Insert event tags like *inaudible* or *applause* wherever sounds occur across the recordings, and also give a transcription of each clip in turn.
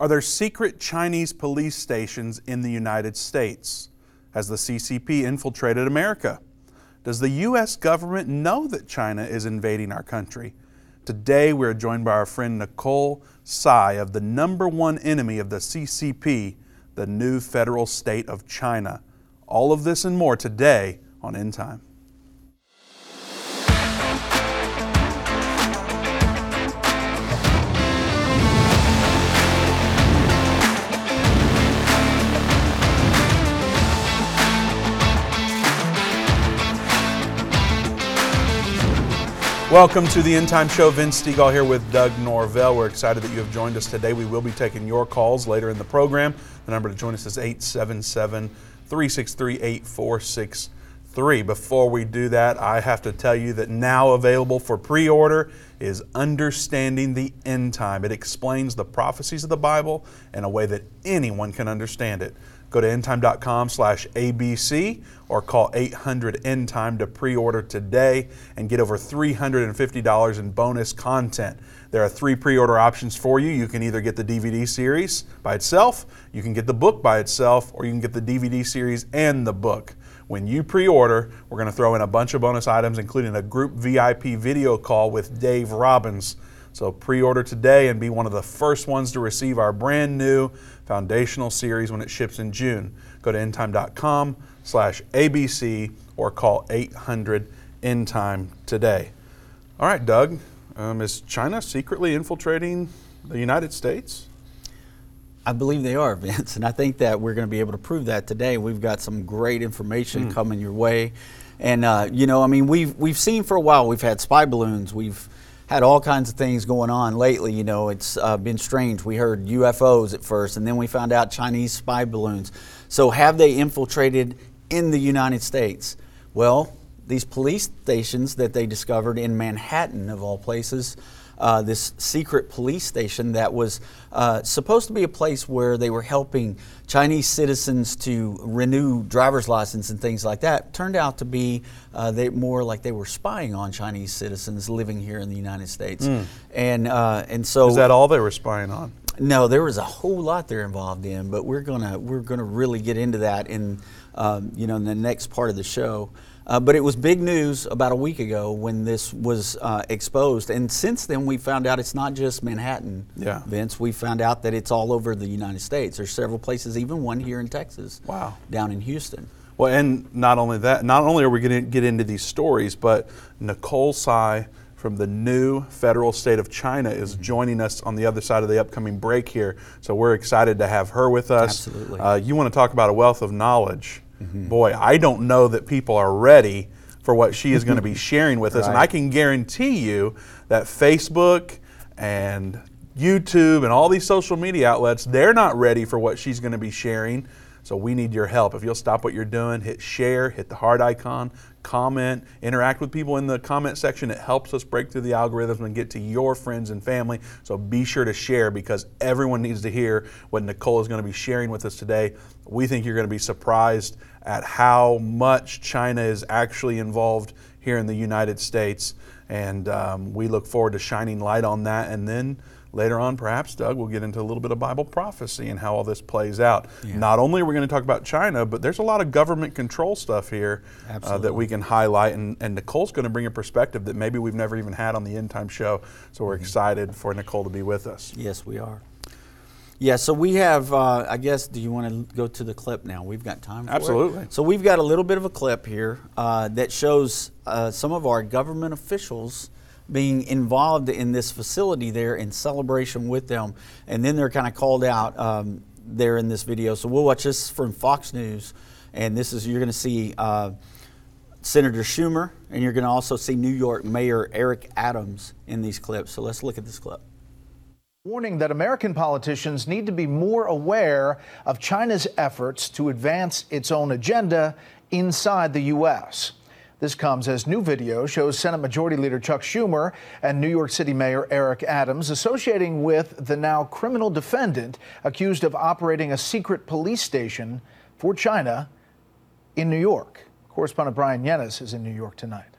Are there secret Chinese police stations in the United States? Has the CCP infiltrated America? Does the U.S. government know that China is invading our country? Today, we're joined by our friend Nicole Tsai of the number one enemy of the CCP, the new federal state of China. All of this and more today on End Time. Welcome to the End Time Show. Vince Stegall here with Doug Norvell. We're excited that you have joined us today. We will be taking your calls later in the program. The number to join us is 877 363 8463. Before we do that, I have to tell you that now available for pre order is Understanding the End Time. It explains the prophecies of the Bible in a way that anyone can understand it. Go to endtime.com slash ABC or call 800 endtime to pre-order today and get over $350 in bonus content. There are three pre-order options for you. You can either get the DVD series by itself, you can get the book by itself, or you can get the DVD series and the book. When you pre order, we're going to throw in a bunch of bonus items, including a group VIP video call with Dave Robbins. So pre order today and be one of the first ones to receive our brand new foundational series when it ships in June. Go to endtime.com slash ABC or call 800 endtime today. All right, Doug, um, is China secretly infiltrating the United States? I believe they are, *laughs* Vince, and I think that we're going to be able to prove that today. We've got some great information mm. coming your way, and uh, you know, I mean, we've we've seen for a while. We've had spy balloons. We've had all kinds of things going on lately. You know, it's uh, been strange. We heard UFOs at first, and then we found out Chinese spy balloons. So, have they infiltrated in the United States? Well, these police stations that they discovered in Manhattan, of all places, uh, this secret police station that was uh, supposed to be a place where they were helping Chinese citizens to renew driver's license and things like that. Turned out to be uh, they, more like they were spying on Chinese citizens living here in the United States. Mm. And uh, and so is that all they were spying on? No, there was a whole lot they're involved in, but we're gonna we're gonna really get into that in um, you know in the next part of the show. Uh, but it was big news about a week ago when this was uh, exposed. And since then, we found out it's not just Manhattan, yeah. Vince. We found out that it's all over the United States. There's several places, even one here in Texas. Wow. Down in Houston. Well, and not only that, not only are we going to get into these stories, but Nicole Tsai from the new federal state of China is mm-hmm. joining us on the other side of the upcoming break here. So we're excited to have her with us. Absolutely. Uh, you want to talk about a wealth of knowledge. Mm-hmm. Boy, I don't know that people are ready for what she is going to be *laughs* sharing with us. Right. And I can guarantee you that Facebook and YouTube and all these social media outlets, they're not ready for what she's going to be sharing. So we need your help. If you'll stop what you're doing, hit share, hit the heart icon, comment, interact with people in the comment section. It helps us break through the algorithms and get to your friends and family. So be sure to share because everyone needs to hear what Nicole is going to be sharing with us today. We think you're going to be surprised at how much China is actually involved here in the United States. And um, we look forward to shining light on that and then Later on, perhaps, Doug, we'll get into a little bit of Bible prophecy and how all this plays out. Yeah. Not only are we going to talk about China, but there's a lot of government control stuff here uh, that we can highlight. And, and Nicole's going to bring a perspective that maybe we've never even had on the End Time show. So we're mm-hmm. excited for Nicole to be with us. Yes, we are. Yeah, so we have, uh, I guess, do you want to go to the clip now? We've got time Absolutely. It. So we've got a little bit of a clip here uh, that shows uh, some of our government officials being involved in this facility there in celebration with them. And then they're kind of called out um, there in this video. So we'll watch this from Fox News. And this is, you're going to see uh, Senator Schumer, and you're going to also see New York Mayor Eric Adams in these clips. So let's look at this clip. Warning that American politicians need to be more aware of China's efforts to advance its own agenda inside the U.S. This comes as new video shows Senate Majority Leader Chuck Schumer and New York City Mayor Eric Adams associating with the now criminal defendant accused of operating a secret police station for China in New York. Correspondent Bryan Llenas is in New York tonight.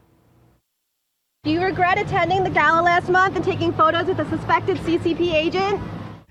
Do you regret attending the gala last month and taking photos with a suspected CCP agent?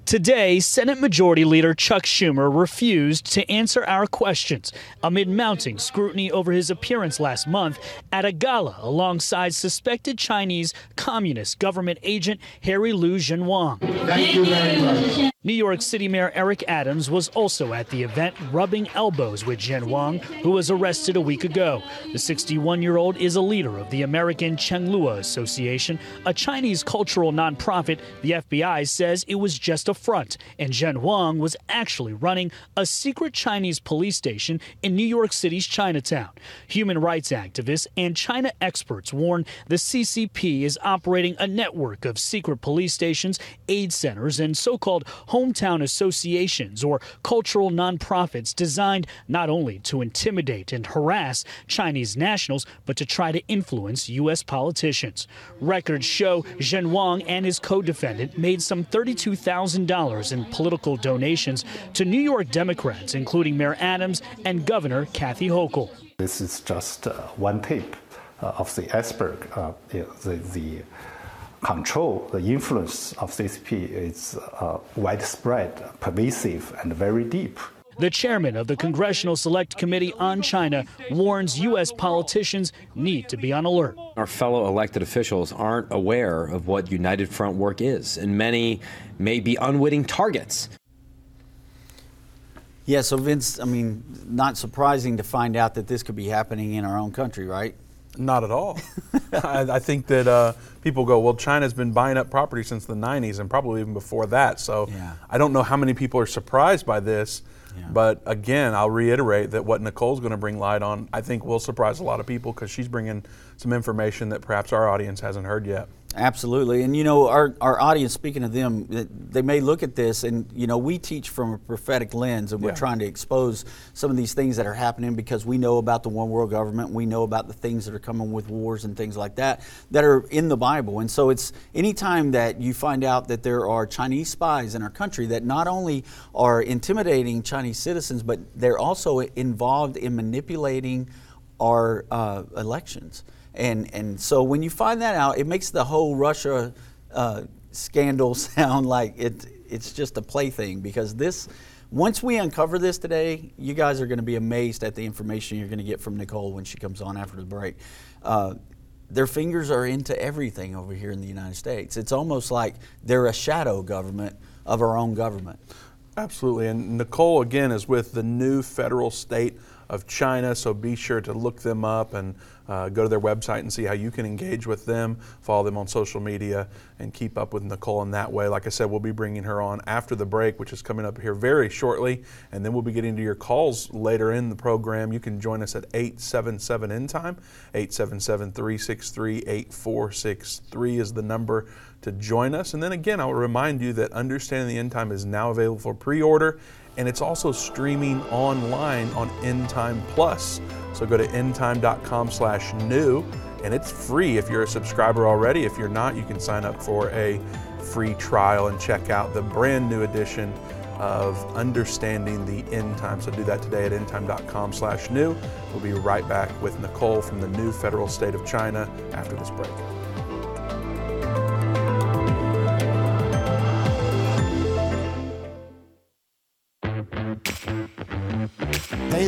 Today, Senate Majority Leader Chuck Schumer refused to answer our questions amid mounting scrutiny over his appearance last month at a gala alongside suspected Chinese Communist government agent Harry Lu Jianwang. Thank you very much. New York City Mayor Eric Adams was also at the event, rubbing elbows with Jianwang, who was arrested a week ago. The 61 year old is a leader of the American ChangLe Association, a Chinese cultural nonprofit. The FBI says it was just a front, and Jianwang was actually running a secret Chinese police station in New York City's Chinatown. Human rights activists and China experts warn the CCP is operating a network of secret police stations, aid centers, and so called hometown associations or cultural nonprofits designed not only to intimidate and harass Chinese nationals, but to try to influence U.S. politicians. Records show Jianwang and his co defendant made some $32,000 in political donations to New York Democrats, including Mayor Adams and Governor Kathy Hochul. This is just uh, one tip uh, of the iceberg. Uh, the, the control, the influence of CCP is uh, widespread, pervasive, and very deep. The chairman of the Congressional Select Committee on China warns U.S. politicians need to be on alert. Our fellow elected officials aren't aware of what United Front work is, and many may be unwitting targets. Yeah, so Vince, I mean, not surprising to find out that this could be happening in our own country, right? Not at all. *laughs* I, I, think that uh, people go, well, China's been buying up property since the 90s and probably even before that. So yeah. I don't know how many people are surprised by this. But again, I'll reiterate that what Nicole's going to bring light on, I think, will surprise a lot of people because she's bringing some information that perhaps our audience hasn't heard yet. Absolutely. And you know, our, our audience, speaking of them, they may look at this and, you know, we teach from a prophetic lens and we're yeah. trying to expose some of these things that are happening because we know about the one world government. We know about the things that are coming with wars and things like that that are in the Bible. And so it's anytime that you find out that there are Chinese spies in our country that not only are intimidating Chinese citizens, but they're also involved in manipulating our uh, elections. And, and so when you find that out, it makes the whole Russia uh, scandal *laughs* sound like it, it's just a plaything because this, once we uncover this today, you guys are going to be amazed at the information you're going to get from Nicole when she comes on after the break. Uh, their fingers are into everything over here in the United States. It's almost like they're a shadow government of our own government. Absolutely. And Nicole, again, is with the new federal state of China, so be sure to look them up and uh, go to their website and see how you can engage with them, follow them on social media, and keep up with Nicole in that way. Like I said, we'll be bringing her on after the break, which is coming up here very shortly, and then we'll be getting to your calls later in the program. You can join us at 877 End Time. 877 363 8463 is the number to join us. And then again, I will remind you that Understanding the End Time is now available for pre order and it's also streaming online on Endtime Plus. So go to endtime.com slash new, and it's free if you're a subscriber already. If you're not, you can sign up for a free trial and check out the brand new edition of Understanding the End Time. So do that today at endtime.com slash new. We'll be right back with Nicole from the new federal state of China after this break.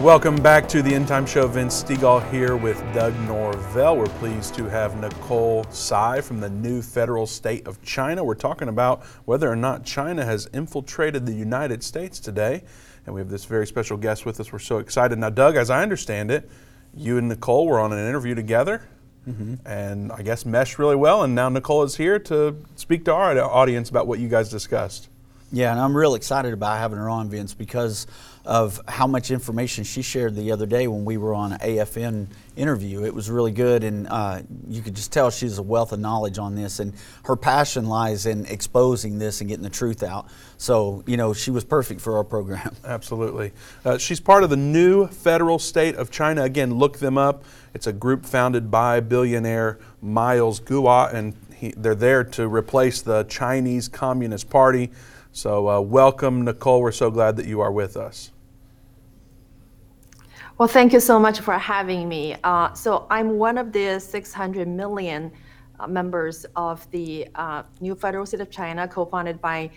Welcome back to the End Time Show. Vince Stegall here with Doug Norvell. We're pleased to have Nicole Tsai from the new federal state of China. We're talking about whether or not China has infiltrated the United States today. And we have this very special guest with us. We're so excited. Now, Doug, as I understand it, you and Nicole were on an interview together. Mm-hmm. And I guess meshed really well. And now Nicole is here to speak to our audience about what you guys discussed. Yeah, and I'm real excited about having her on, Vince, because of how much information she shared the other day when we were on an AFN interview. It was really good, and uh, you could just tell she's a wealth of knowledge on this, and her passion lies in exposing this and getting the truth out. So, you know, she was perfect for our program. *laughs* Absolutely. Uh, she's part of the new federal state of China. Again, look them up. It's a group founded by billionaire Miles Guo, and he, they're there to replace the Chinese Communist Party. So, uh, welcome, Nicole. We're so glad that you are with us. Well, thank you so much for having me. Uh, so, I'm one of the 600 million uh, members of the uh, new Federal State of China, co founded by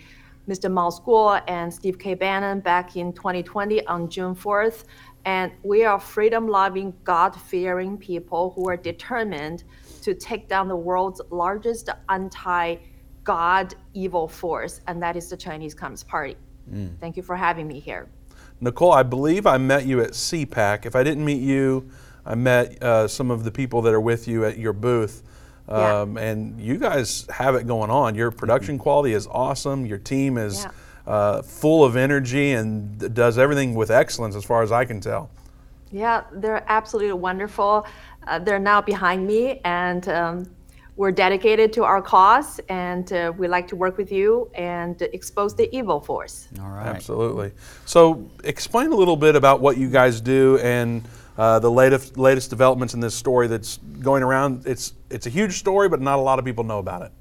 Mr. Miles Guo and Steve K. Bannon back in 2020 on June 4th. And we are freedom loving, God fearing people who are determined to take down the world's largest anti God evil force, and that is the Chinese Communist Party. Mm. Thank you for having me here. Nicole, I believe I met you at CPAC. If I didn't meet you, I met uh, some of the people that are with you at your booth. Um, yeah. And you guys have it going on. Your production mm-hmm. quality is awesome. Your team is yeah. uh, full of energy and does everything with excellence, as far as I can tell. Yeah, they're absolutely wonderful. Uh, they're now behind me, and um, we're dedicated to our cause and uh, we like to work with you and expose the evil force. All right. Absolutely. So, explain a little bit about what you guys do and uh, the latest latest developments in this story that's going around. It's it's a huge story, but not a lot of people know about it.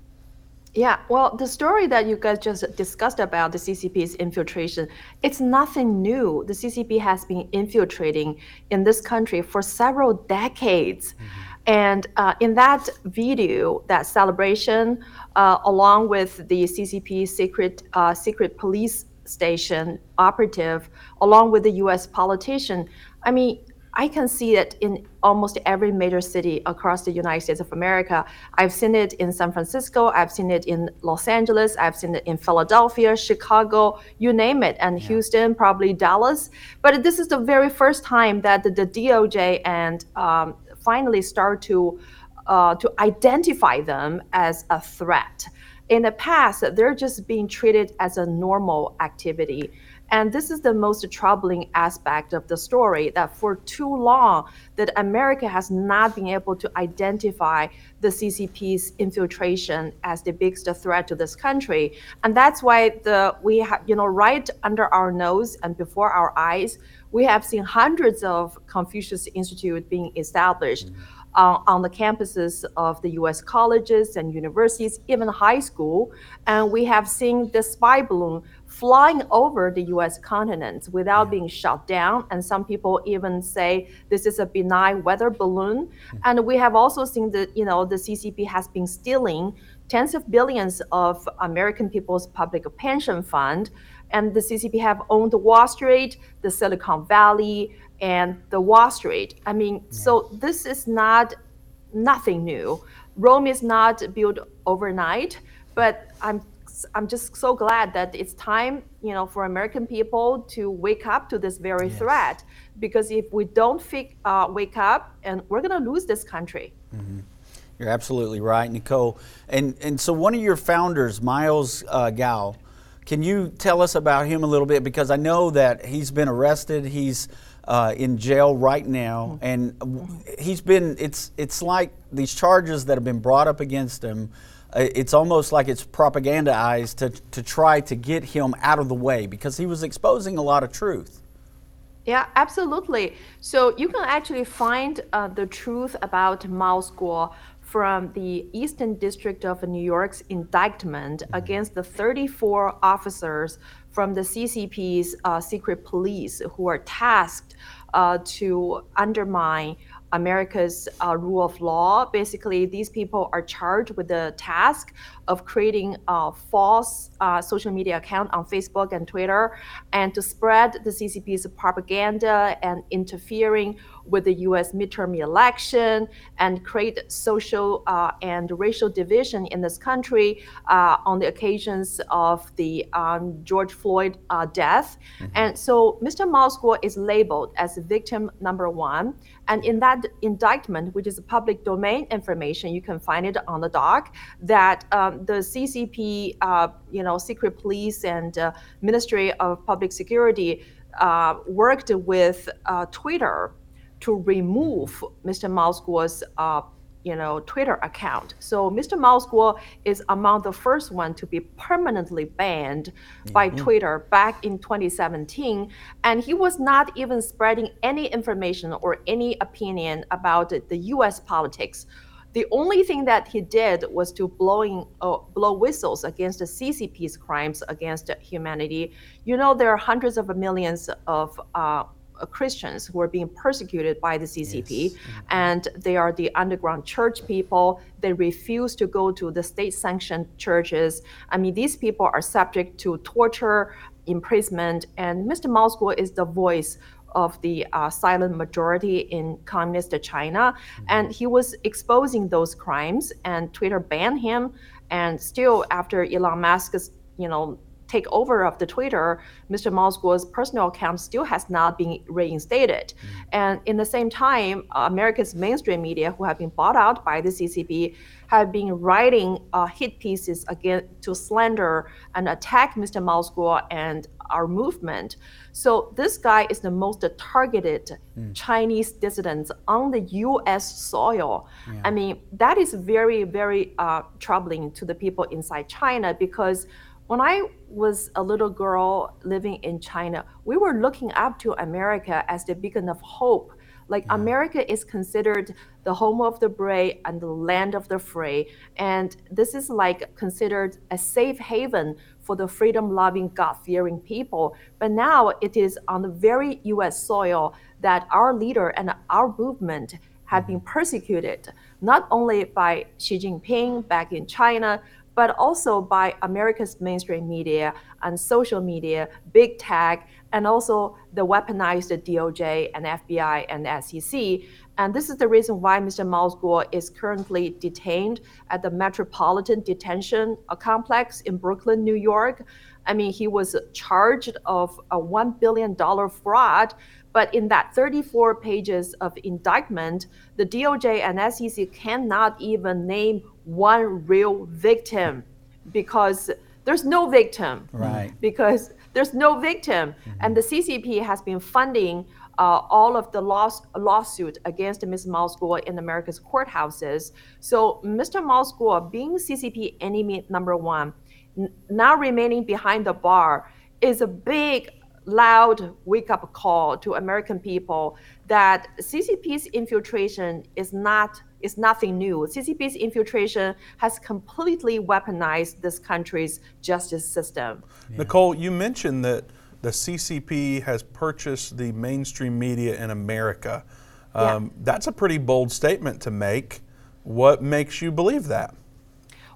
Yeah, well, the story that you guys just discussed about the CCP's infiltration, it's nothing new. The CCP has been infiltrating in this country for several decades. Mm-hmm. And uh, in that video, that celebration, uh, along with the CCP secret uh, secret police station operative, along with the U.S. politician, I mean, I can see it in almost every major city across the United States of America. I've seen it in San Francisco, I've seen it in Los Angeles, I've seen it in Philadelphia, Chicago, you name it, and yeah. Houston, probably Dallas. But this is the very first time that the, the DOJ and um, finally start to uh, to identify them as a threat. In the past, they're just being treated as a normal activity. And this is the most troubling aspect of the story that for too long that America has not been able to identify the CCP's infiltration as the biggest threat to this country. And that's why the we have you know right under our nose and before our eyes we have seen hundreds of Confucius Institute being established uh, on the campuses of the US colleges and universities, even high school. And we have seen the spy balloon flying over the US continent without being shot down. And some people even say this is a benign weather balloon. And we have also seen that, you know, the CCP has been stealing tens of billions of American people's public pension fund and the CCP have owned Wall Street, the Silicon Valley, and the Wall Street. I mean, yeah. so this is not nothing new. Rome is not built overnight, but I'm I'm just so glad that it's time, you know, for American people to wake up to this very yes. threat. Because if we don't uh, wake up, and we're going to lose this country. Mm-hmm. You're absolutely right, Nicole. And and so one of your founders, Miles uh, Guo, can you tell us about him a little bit? Because I know that he's been arrested. He's uh, in jail right now, mm-hmm. and he's been. It's it's like these charges that have been brought up against him. Uh, it's almost like it's propagandaized to to try to get him out of the way because he was exposing a lot of truth. Yeah, absolutely. So you can actually find uh, the truth about Miles Guo from the Eastern District of New York's indictment against the 34 officers from the CCP's uh, secret police who are tasked uh, to undermine America's uh, rule of law. Basically, these people are charged with the task of creating a false uh, social media account on Facebook and Twitter and to spread the CCP's propaganda and interfering with the US midterm election and create social uh, and racial division in this country uh, on the occasions of the um, George Floyd uh, death. Mm-hmm. And so Mr. Guo is labeled as victim number one. And in that indictment, which is public domain information, you can find it on the doc, that um, the CCP, uh, you know, secret police and uh, Ministry of Public Security uh, worked with uh, Twitter to remove Mr. Guo's uh, you know, Twitter account. So Mr. Guo is among the first one to be permanently banned mm-hmm. by Twitter back in 2017, and he was not even spreading any information or any opinion about the U.S. politics. The only thing that he did was to blowing uh, blow whistles against the CCP's crimes against humanity. You know, there are hundreds of millions of uh, Christians who are being persecuted by the CCP, yes. mm-hmm. and they are the underground church people. They refuse to go to the state sanctioned churches. I mean, these people are subject to torture, imprisonment, and Mr. Miles Guo is the voice of the uh, silent majority in communist China. Mm-hmm. And he was exposing those crimes, and Twitter banned him. And still, after Elon Musk's you know takeover of the Twitter, Mr. Guo's personal account still has not been reinstated. Mm. And in the same time, America's mainstream media, who have been bought out by the CCP, have been writing uh, hit pieces again to slander and attack Mr. Miles Guo and our movement. So this guy is the most targeted mm. Chinese dissident on the U.S. soil. Yeah. I mean, that is very, very uh, troubling to the people inside China because when I was a little girl living in China, we were looking up to America as the beacon of hope. Like yeah. America is considered the home of the brave and the land of the free. And this is like considered a safe haven for the freedom loving, God fearing people. But now it is on the very US soil that our leader and our movement have been mm-hmm. persecuted, not only by Xi Jinping back in China, but also by America's mainstream media and social media, big tech, and also the weaponized DOJ and FBI and SEC. And this is the reason why Mr. Miles Guo is currently detained at the Metropolitan Detention Complex in Brooklyn, New York. I mean, he was charged of a $1 billion fraud but in that 34 pages of indictment, the DOJ and SEC cannot even name one real victim because there's no victim. Right. Because there's no victim. Mm-hmm. And the CCP has been funding uh, all of the loss, lawsuit against Ms. Miles Guo in America's courthouses. So Mr. Miles Guo, being CCP enemy number one, n- now remaining behind the bar, is a big loud wake up call to American people that CCP's infiltration is not is nothing new. CCP's infiltration has completely weaponized this country's justice system. Yeah. Nicole, you mentioned that the CCP has purchased the mainstream media in America. Um, yeah. That's a pretty bold statement to make. What makes you believe that?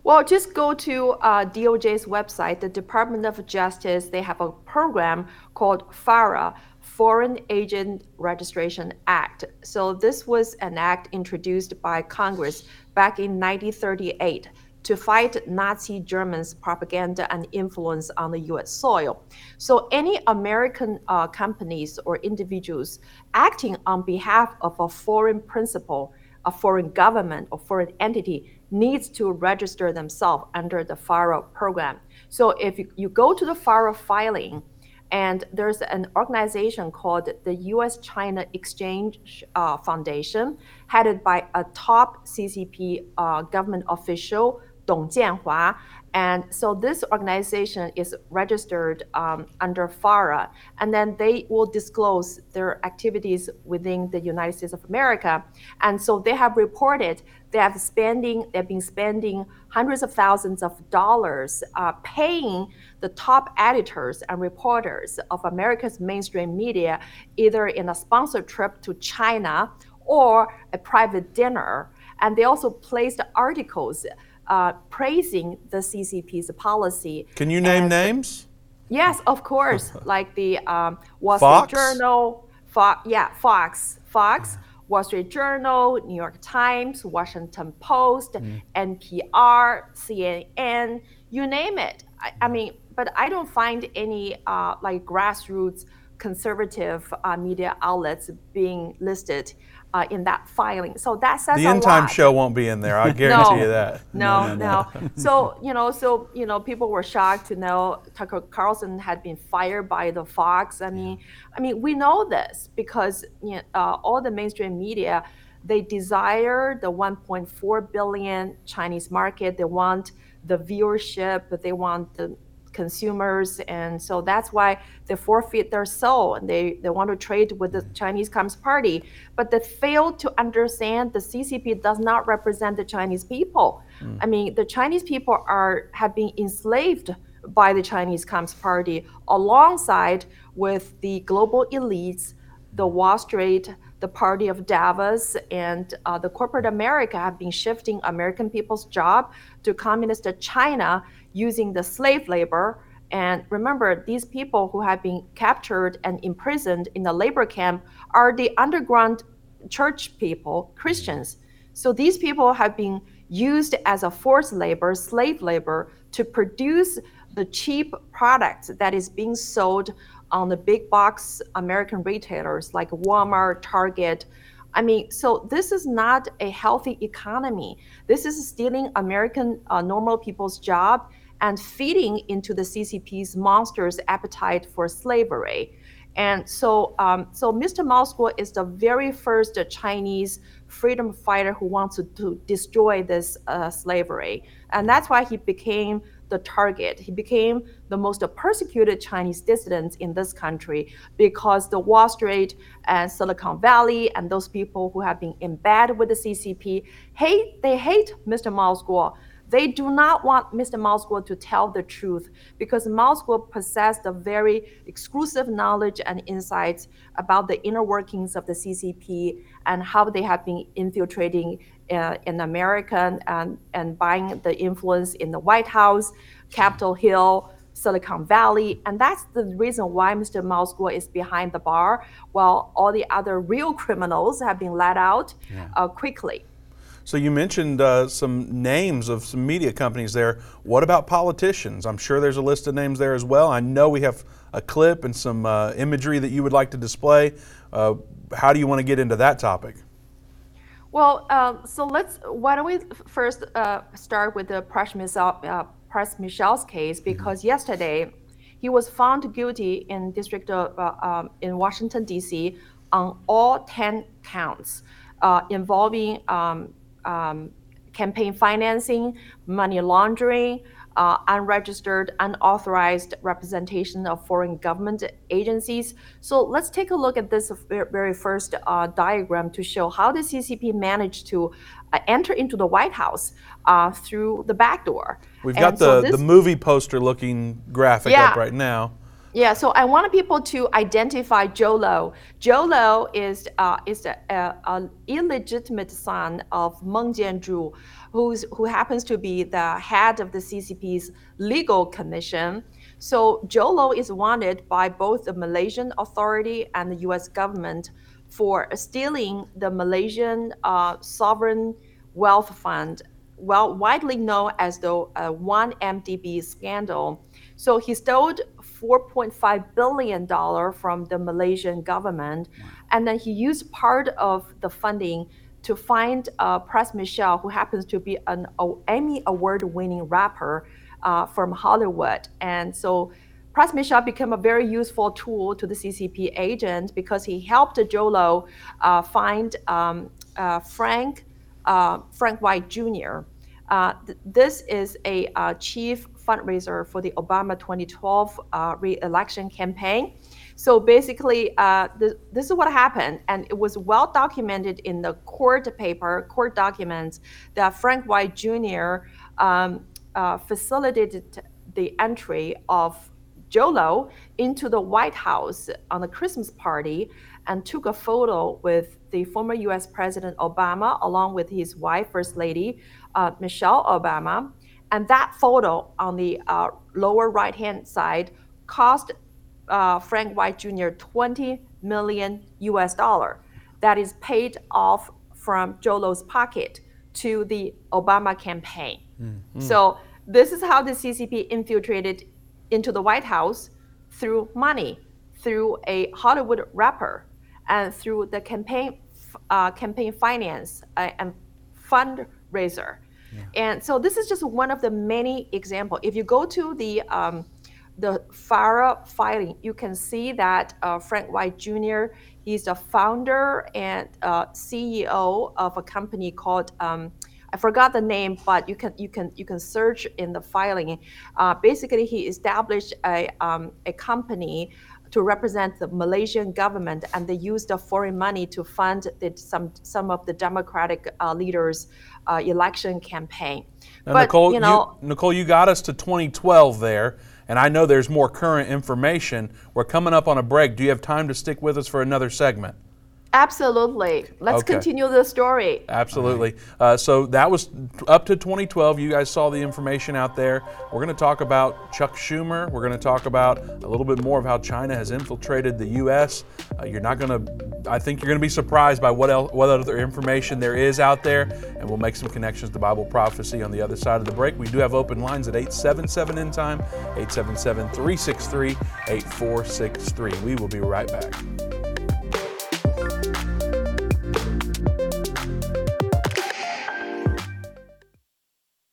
Well, just go to uh, DOJ's website, the Department of Justice. They have a program called FARA, Foreign Agent Registration Act. So this was an act introduced by Congress back in 1938 to fight Nazi Germans' propaganda and influence on the US soil. So, any American uh, companies or individuals acting on behalf of a foreign principal, a foreign government, or foreign entity needs to register themselves under the FARA program. So, if you, you go to the FARA filing, and there's an organization called the US China Exchange uh, Foundation, headed by a top CCP uh, government official, Dong Jianhua. And so this organization is registered um, under FARA, and then they will disclose their activities within the United States of America. And so they have reported they have spending, they've been spending hundreds of thousands of dollars uh, paying the top editors and reporters of America's mainstream media, either in a sponsored trip to China or a private dinner. And they also placed articles uh, praising the CCP's policy. Can you name names? Yes, of course. *laughs* like the um, Wall Fox? Street Journal, Fox, yeah, Fox, Fox, Wall Street Journal, New York Times, Washington Post, mm. NPR, CNN, you name it. I, I, mean, but I don't find any uh, like grassroots conservative uh, media outlets being listed uh, in that filing. So that says the a end time show won't be in there. I *laughs* guarantee no, you that. No, no. no. *laughs* so you know, so you know, people were shocked to know Tucker Carlson had been fired by the Fox. I mean, I mean, we know this because you know, uh, all the mainstream media they desire the 1.4 billion Chinese market. They want the viewership, they want the consumers. And so that's why they forfeit their soul and they, they want to trade with the Chinese Communist Party. But they fail to understand the CCP does not represent the Chinese people. Mm. I mean, the Chinese people are have been enslaved by the Chinese Communist Party alongside with the global elites, the Wall Street, the party of Davos, and uh, the corporate America have been shifting American people's job to communist China using the slave labor. And remember, these people who have been captured and imprisoned in the labor camp are the underground church people, Christians. So these people have been used as a forced labor, slave labor, to produce the cheap products that is being sold on the big box American retailers like Walmart, Target. I mean, so this is not a healthy economy. This is stealing American uh, normal people's job and feeding into the CCP's monster's appetite for slavery. And so, um, so Mr. Mao is the very first Chinese freedom fighter who wants to, to destroy this uh, slavery. And that's why he became the target. He became the most persecuted Chinese dissident in this country because the Wall Street and Silicon Valley and those people who have been in bed with the CCP hate, they hate Mr. Mao they do not want Mr. Mao to tell the truth because Mao possessed a very exclusive knowledge and insights about the inner workings of the CCP and how they have been infiltrating uh, in America and, and buying the influence in the White House, Capitol Hill, Silicon Valley. And that's the reason why Mr. Mao is behind the bar while all the other real criminals have been let out yeah. uh, quickly. So you mentioned uh, some names of some media companies there. What about politicians? I'm sure there's a list of names there as well. I know we have a clip and some uh, imagery that you would like to display. Uh, how do you want to get into that topic? Well, um, so let's. Why don't we first uh, start with the Pras Michel, uh, Pras Michel's case? Mm-hmm. Because mm-hmm. yesterday he was found guilty in District of, uh, um, in Washington D.C. on all ten counts involving um, um, campaign financing, money laundering, uh, unregistered, unauthorized representation of foreign government agencies. So let's take a look at this very first uh, diagram to show how the CCP managed to uh, enter into the White House uh, through the back door. We've and got the, so the movie poster looking graphic yeah, up right now. Yeah, so I wanted people to identify. Jho Low is uh, is an illegitimate son of Meng Jianzhu, who's who happens to be the head of the CCP's legal commission. So Jho Low is wanted by both the Malaysian authority and the U.S. government for stealing the Malaysian uh, sovereign wealth fund well widely known as the uh, 1MDB scandal. So he stole 4.5 billion dollar from the Malaysian government, and then he used part of the funding to find uh, Pras Michel, who happens to be an Emmy award-winning rapper uh, from Hollywood, and so. Pras Michel became a very useful tool to the CCP agent because he helped Jho Low uh, find um, uh, Frank uh, Frank White Jr. Uh, th- this is a chief fundraiser for the Obama 2012 uh, re-election campaign. So basically, uh, this, this is what happened, and it was well documented in the court paper, court documents, that Frank White Jr. Um, uh, facilitated the entry of Jho Low into the White House on the Christmas party and took a photo with the former US President Obama, along with his wife, First Lady uh, Michelle Obama. And that photo on the uh, lower right hand side cost uh, Frank White Jr. 20 million US dollar. That is paid off from Jho Low's pocket to the Obama campaign. Mm-hmm. So this is how the CCP infiltrated into the White House through money, through a Hollywood rapper, and through the campaign uh, campaign finance uh, and fundraiser. Yeah. And so this is just one of the many examples. If you go to the um, the FARA filing, you can see that uh, Frank White Jr. He's the founder and uh, CEO of a company called um, I forgot the name, but you can you can you can search in the filing. Uh, basically, he established a um, a company to represent the Malaysian government, and they used the foreign money to fund the, some some of the Democratic uh, leaders' uh, election campaign. Now, but Nicole, you know, you, Nicole, you got us to 2012 there, and I know there's more current information. We're coming up on a break. Do you have time to stick with us for another segment? Absolutely. Let's okay. continue the story. Absolutely. Uh, so that was up to 2012. You guys saw the information out there. We're going to talk about Chuck Schumer. We're going to talk about a little bit more of how China has infiltrated the U.S. Uh, you're not going to, I think you're going to be surprised by what, else, what other information there is out there. And we'll make some connections to Bible prophecy on the other side of the break. We do have open lines at 877 in time, 877 363 8463. We will be right back.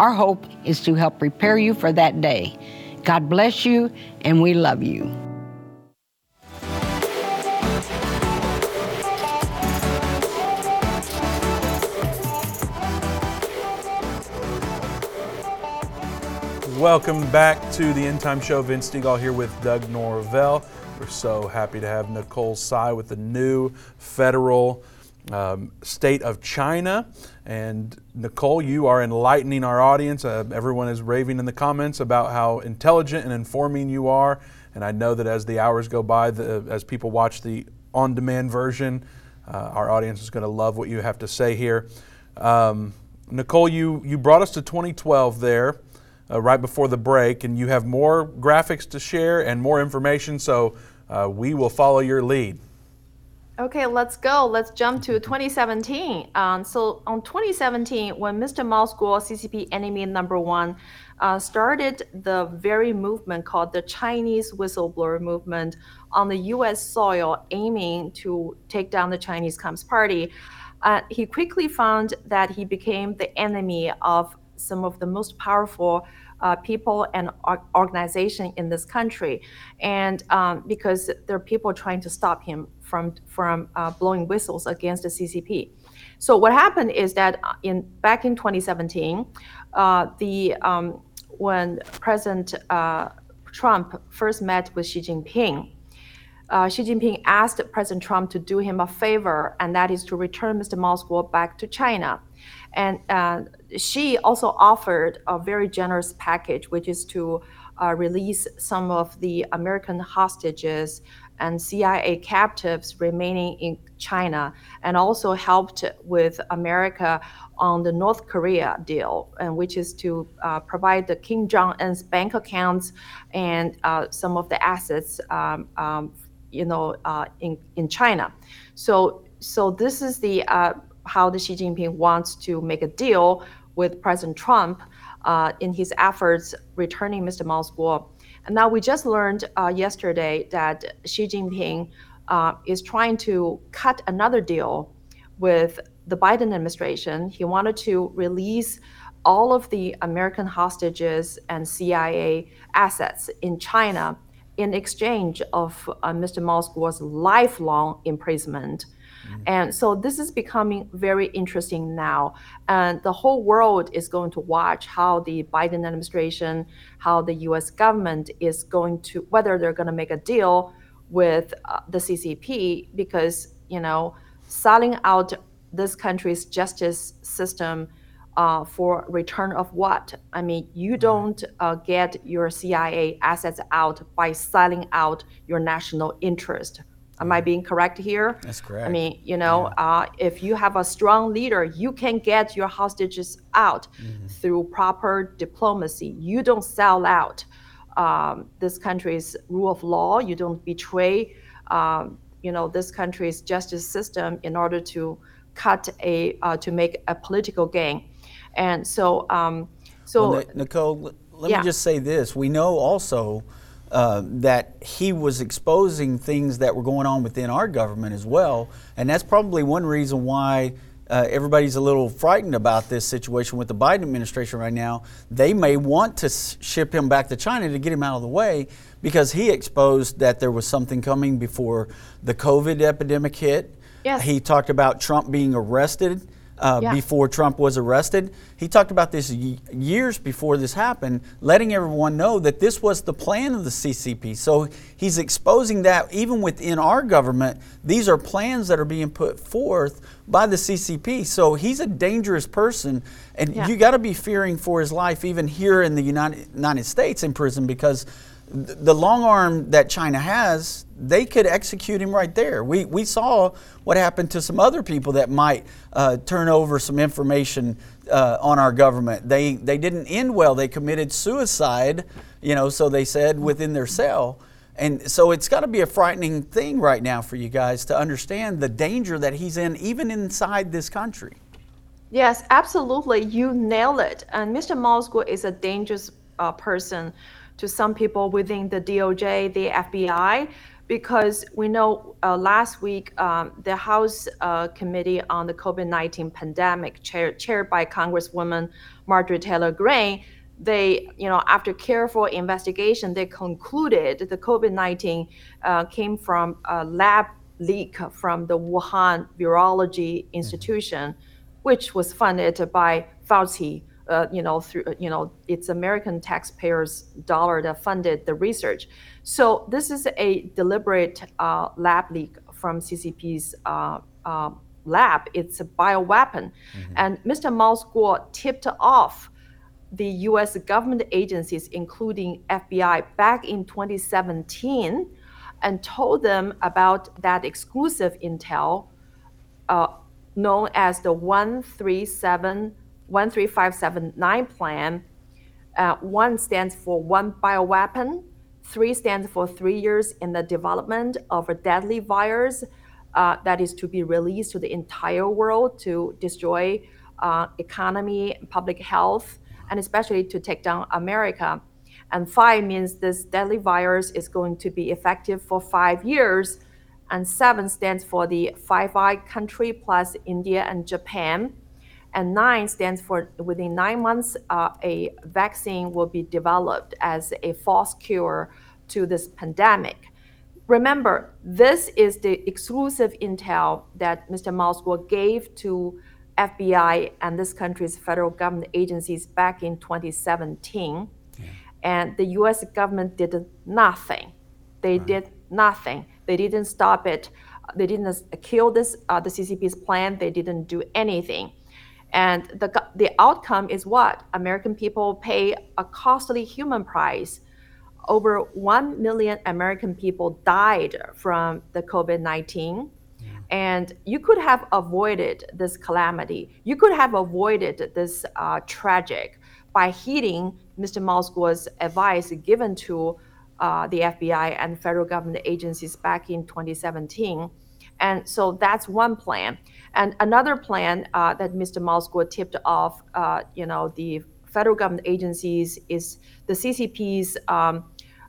Our hope is to help prepare you for that day. God bless you, and we love you. Welcome back to the End Time Show. Vince Stegall here with Doug Norvell. We're so happy to have Nicole Tsai with the new federal um, state of China. And Nicole, you are enlightening our audience. Uh, everyone is raving in the comments about how intelligent and informing you are. And I know that as the hours go by, the, as people watch the on demand version, uh, our audience is going to love what you have to say here. Um, Nicole, you, you brought us to 2012 there. uh, right before the break, and you have more graphics to share and more information, so uh, we will follow your lead. Okay, let's go. Let's jump to 2017. Um, so, on 2017, when Mr. Miles Guo, CCP enemy number one, uh, started the very movement called the Chinese whistleblower movement on the US soil, aiming to take down the Chinese Communist Party, uh, he quickly found that he became the enemy of some of the most powerful uh, people and organization in this country, and um, because there are people trying to stop him from from uh, blowing whistles against the CCP. So what happened is that uh, in back in 2017, uh, the um, when President uh, Trump first met with Xi Jinping. Uh, Xi Jinping asked President Trump to do him a favor, and that is to return Mr. Guo back to China. And uh, she also offered a very generous package, which is to uh, release some of the American hostages and CIA captives remaining in China, and also helped with America on the North Korea deal, and which is to uh, provide the Kim Jong Un's bank accounts and uh, some of the assets, um, um, you know, uh, in in China. So so this is the uh, how the Xi Jinping wants to make a deal with President Trump uh, in his efforts returning Mr. Miles Guo. Now we just learned uh, yesterday that Xi Jinping uh, is trying to cut another deal with the Biden administration. He wanted to release all of the American hostages and CIA assets in China in exchange of uh, Mr. Miles Guo's lifelong imprisonment Mm-hmm. And so this is becoming very interesting now. And the whole world is going to watch how the Biden administration, how the US government is going to, whether they're going to make a deal with uh, the CCP, because, you know, selling out this country's justice system uh, for return of what? I mean, you mm-hmm. don't uh, get your CIA assets out by selling out your national interest Am I being correct here? That's correct. I mean, you know, yeah. uh, if you have a strong leader, you can get your hostages out mm-hmm. through proper diplomacy. You don't sell out um, this country's rule of law. You don't betray, um, you know, this country's justice system in order to cut a uh, to make a political gain. And so, um, so well, Nicole, let yeah. me just say this: we know also uh, that he was exposing things that were going on within our government as well. And that's probably one reason why uh, everybody's a little frightened about this situation with the Biden administration right now. They may want to ship him back to China to get him out of the way because he exposed that there was something coming before the COVID epidemic hit. Yes. He talked about Trump being arrested uh, yeah. before Trump was arrested. He talked about this years before this happened, letting everyone know that this was the plan of the CCP. So he's exposing that even within our government, these are plans that are being put forth by the CCP. So he's a dangerous person, and yeah. you got to be fearing for his life even here in the United, United States in prison because the long arm that China has, they could execute him right there. We, we saw what happened to some other people that might uh, turn over some information uh, on our government. They, they didn't end well. They committed suicide, you know, so they said within their cell. And so it's got to be a frightening thing right now for you guys to understand the danger that he's in, even inside this country. Yes, absolutely. You nail it. And Mr. Guo is a dangerous uh, person to some people within the DOJ, the FBI, because we know uh, last week um, the House uh, Committee on the COVID 19 pandemic, chair, chaired by Congresswoman Marjorie Taylor Greene, they, you know, after careful investigation, they concluded the COVID 19 uh, came from a lab leak from the Wuhan Virology Institution, which was funded by Fauci uh, you know, through, you know, it's American taxpayers' dollar that funded the research. So this is a deliberate uh, lab leak from CCP's uh, uh, lab. It's a bioweapon, mm-hmm. and Mr. Miles Guo tipped off the U.S. government agencies, including FBI, back in 2017, and told them about that exclusive intel uh, known as the 137 13579 plan Uh, one stands for one bioweapon. Three stands for three years in the development of a deadly virus uh, that is to be released to the entire world to destroy uh, economy, public health, and especially to take down America. And five means this deadly virus is going to be effective for five years. And seven stands for the Five Eye country plus India and Japan. And nine stands for within nine months, uh, a vaccine will be developed as a false cure to this pandemic. Remember, this is the exclusive intel that Mr. Miles Guo gave to FBI and this country's federal government agencies back in 2017. Yeah. And the US government did nothing. They right. did nothing. They didn't stop it. They didn't kill this, uh, the CCP's plan. They didn't do anything. And the, the outcome is what? American people pay a costly human price. Over 1 million American people died from the COVID 19. And you could have avoided this calamity. You could have avoided this uh, tragic by heeding Mr. Miles Guo's advice given to uh, the FBI and federal government agencies back in 2017. And so that's one plan. And another plan uh, that Mr. Miles Guo tipped off, uh, you know, the federal government agencies is the CCP's um,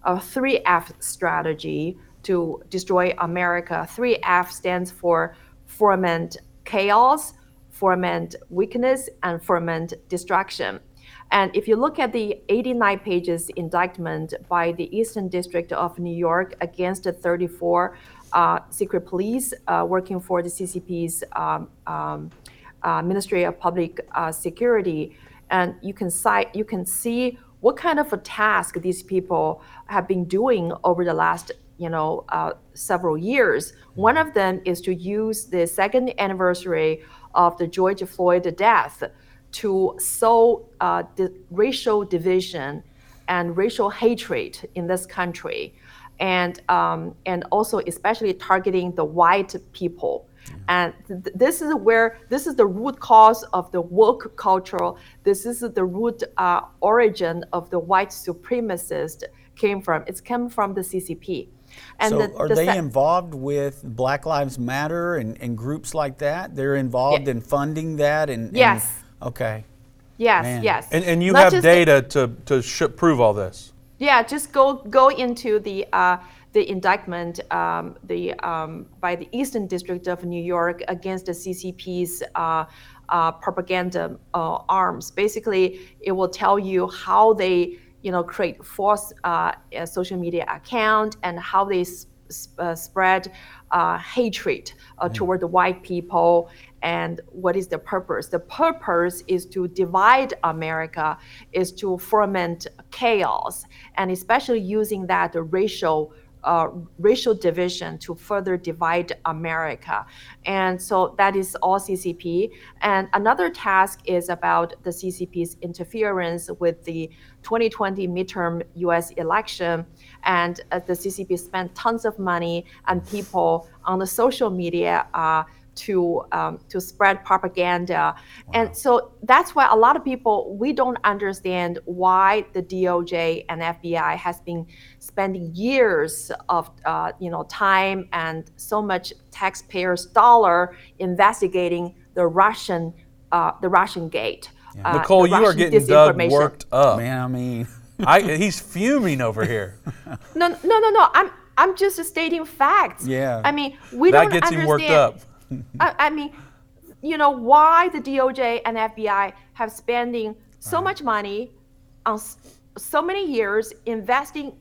3F strategy, to destroy America. 3F stands for foment chaos, foment weakness, and foment destruction. And if you look at the 89 pages indictment by the Eastern District of New York against the 34 uh, secret police uh, working for the CCP's um, um, uh, Ministry of Public uh, Security, and you can cite, you can see what kind of a task these people have been doing over the last you know, uh, several years. One of them is to use the second anniversary of the George Floyd death to sow uh, racial division and racial hatred in this country, and um, and also especially targeting the white people. And th- this is where this is the root cause of the woke culture. This is the root uh, origin of the white supremacist came from. It's come from the CCP. And so the, are the they se- involved with Black Lives Matter and, and, groups like that? They're involved yeah. in funding that and yes. And, okay. Yes, Man. yes. And, and you Not have data to, to sh- prove all this. Yeah, just go go into the uh, the indictment um, the um, by the Eastern District of New York against the CCP's uh, uh, propaganda uh, arms. Basically, it will tell you how they you know, create false uh, social media account and how they uh, spread uh, hatred uh, mm. toward the white people and what is the purpose the purpose is to divide america is to foment chaos and especially using that racial uh, racial division to further divide America. And so that is all CCP. And another task is about the CCP's interference with the 2020 midterm US election. And uh, the CCP spent tons of money and people on the social media. Uh, to um, to spread propaganda, wow. and so that's why a lot of people we don't understand why the DOJ and FBI has been spending years of uh, you know time and so much taxpayers' dollar investigating the Russian uh, the Russian gate. Yeah. Uh, Nicole, you are getting Doug worked up. Man, I mean, *laughs* I, he's fuming over here. *laughs* no, no, no, no. I'm I'm just stating facts. Yeah. I mean, we that don't gets understand. Him worked up. I, I, mean, you know, why the DOJ and FBI have spending so right. much money on so many years investing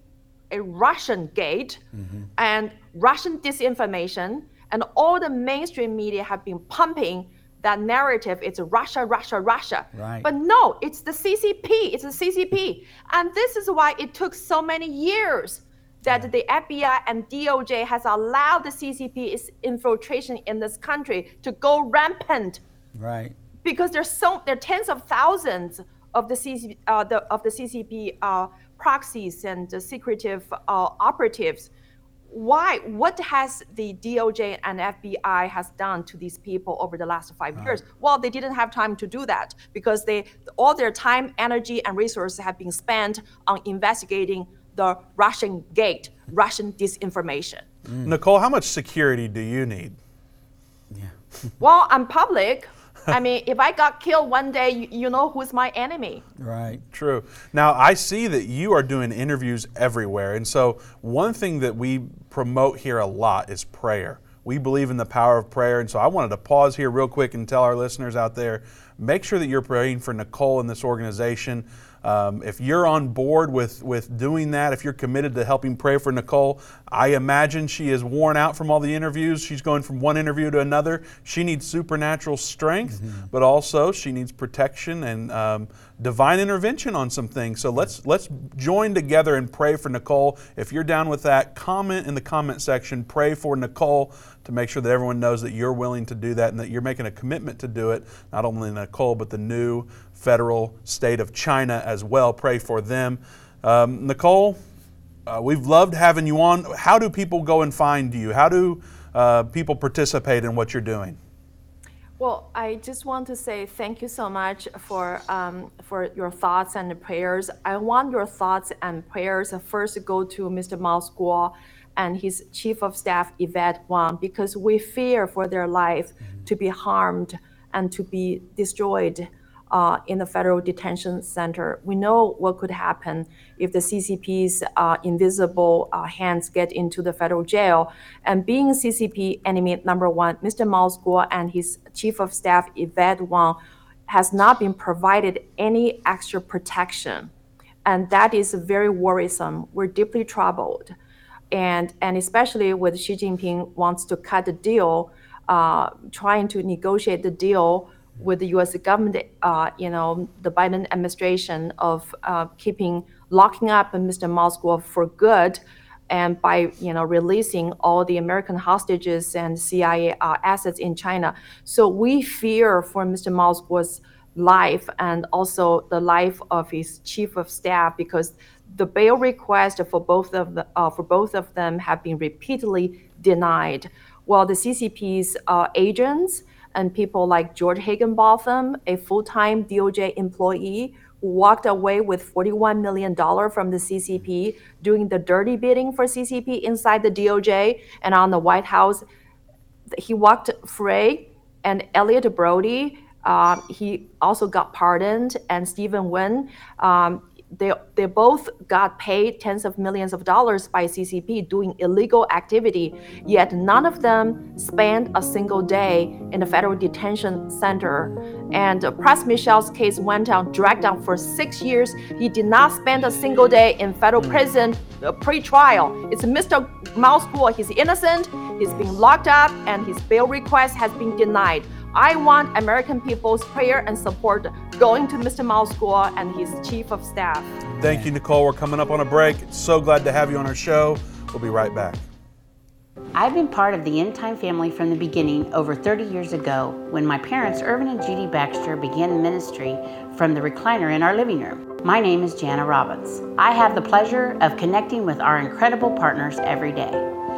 a Russian gate mm-hmm. and Russian disinformation, and all the mainstream media have been pumping that narrative. It's Russia, Russia, Russia. Right. But no, it's the CCP. It's the CCP, and this is why it took so many years that the FBI and DOJ has allowed the CCP's infiltration in this country to go rampant. Right. Because there's so there are tens of thousands of the, CC, uh, the of the CCP uh, proxies and the secretive uh, operatives why what has the doj and fbi has done to these people over the last five Uh-huh. years well they didn't have time to do that because they all their time energy and resources have been spent on investigating the russian gate russian disinformation mm. Nicole, how much security do you need? Yeah. *laughs* well i'm public i mean if i got killed one day you, you know who's my enemy Right. True. Now, I see that you are doing interviews everywhere. And so, one thing that we promote here a lot is prayer. We believe in the power of prayer. And so, I wanted to pause here real quick and tell our listeners out there make sure that you're praying for Nicole and this organization. Um, if you're on board with, with doing that, if you're committed to helping pray for Nicole, I imagine she is worn out from all the interviews. She's going from one interview to another. She needs supernatural strength, but also she needs protection and um, divine intervention on some things. So let's let's join together and pray for Nicole. If you're down with that, comment in the comment section. Pray for Nicole to make sure that everyone knows that you're willing to do that and that you're making a commitment to do it. Not only Nicole, but the new federal state of China as well. Pray for them. Um, Nicole, uh, we've loved having you on. How do people go and find you? How do uh, people participate in what you're doing? Well, I just want to say thank you so much for um, for your thoughts and prayers. I want your thoughts and prayers first go to Mr. Miles Guo and his chief of staff Yvette Wang because we fear for their life to be harmed and to be destroyed uh, in the federal detention center. We know what could happen if the CCP's uh, invisible uh, hands get into the federal jail. And being CCP enemy number one, Mr. Miles Guo and his chief of staff Yvette Wang has not been provided any extra protection, and that is very worrisome. We're deeply troubled, and and especially with Xi Jinping wants to cut the deal, uh, trying to negotiate the deal with the U.S. government, uh, you know, the Biden administration of uh, keeping locking up Mr. Miles for good, and by you know releasing all the American hostages and CIA uh, assets in China. So we fear for Mr. Miles life and also the life of his chief of staff because the bail request for both of the, uh, for both of them have been repeatedly denied. While the CCP's uh, agents and people like George Higginbotham, a full-time DOJ employee who walked away with $41 million from the CCP, doing the dirty bidding for CCP inside the DOJ and on the White House. He walked free, and Elliott Broidy, uh, he also got pardoned, and Stephen Wynn, um, they, they both got paid tens of millions of dollars by CCP doing illegal activity, yet none of them spent a single day in the federal detention center. And Pras Michel's case went on, dragged on for six years. He did not spend a single day in federal prison uh, pre-trial. It's Mr. Guo. He's innocent. He's been locked up, and his bail request has been denied. I want American people's prayer and support going to Mr. Miles Guo and his chief of staff. Thank you, Nicole. We're coming up on a break. So glad to have you on our show. We'll be right back. I've been part of the End Time family from the beginning over 30 years ago when my parents, Irvin and Judy Baxter, began ministry from the recliner in our living room. My name is Jana Robbins. I have the pleasure of connecting with our incredible partners every day.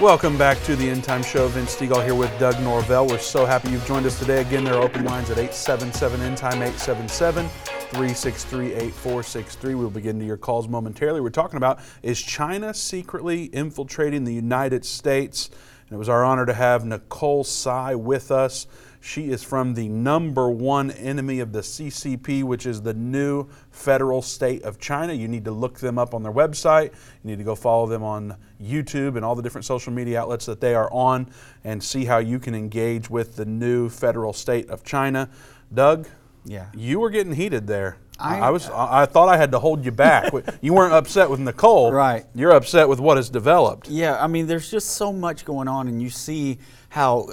Welcome back to the End Time Show. Vince Stegall here with Doug Norvell. We're so happy you've joined us today. Again, there are open lines at 877 End Time 877 363 8463. We'll begin to your calls momentarily. We're talking about is China secretly infiltrating the United States? And it was our honor to have Nicole Tsai with us. She is from the number one enemy of the CCP, which is the new federal state of China. You need to look them up on their website. You need to go follow them on YouTube and all the different social media outlets that they are on and see how you can engage with the new federal state of China. Doug, yeah. you were getting heated there. I- I was. I I thought I had to hold you back. *laughs* you weren't upset with Nicole, Right. You're upset with what has developed. Yeah, I mean, there's just so much going on, and you see how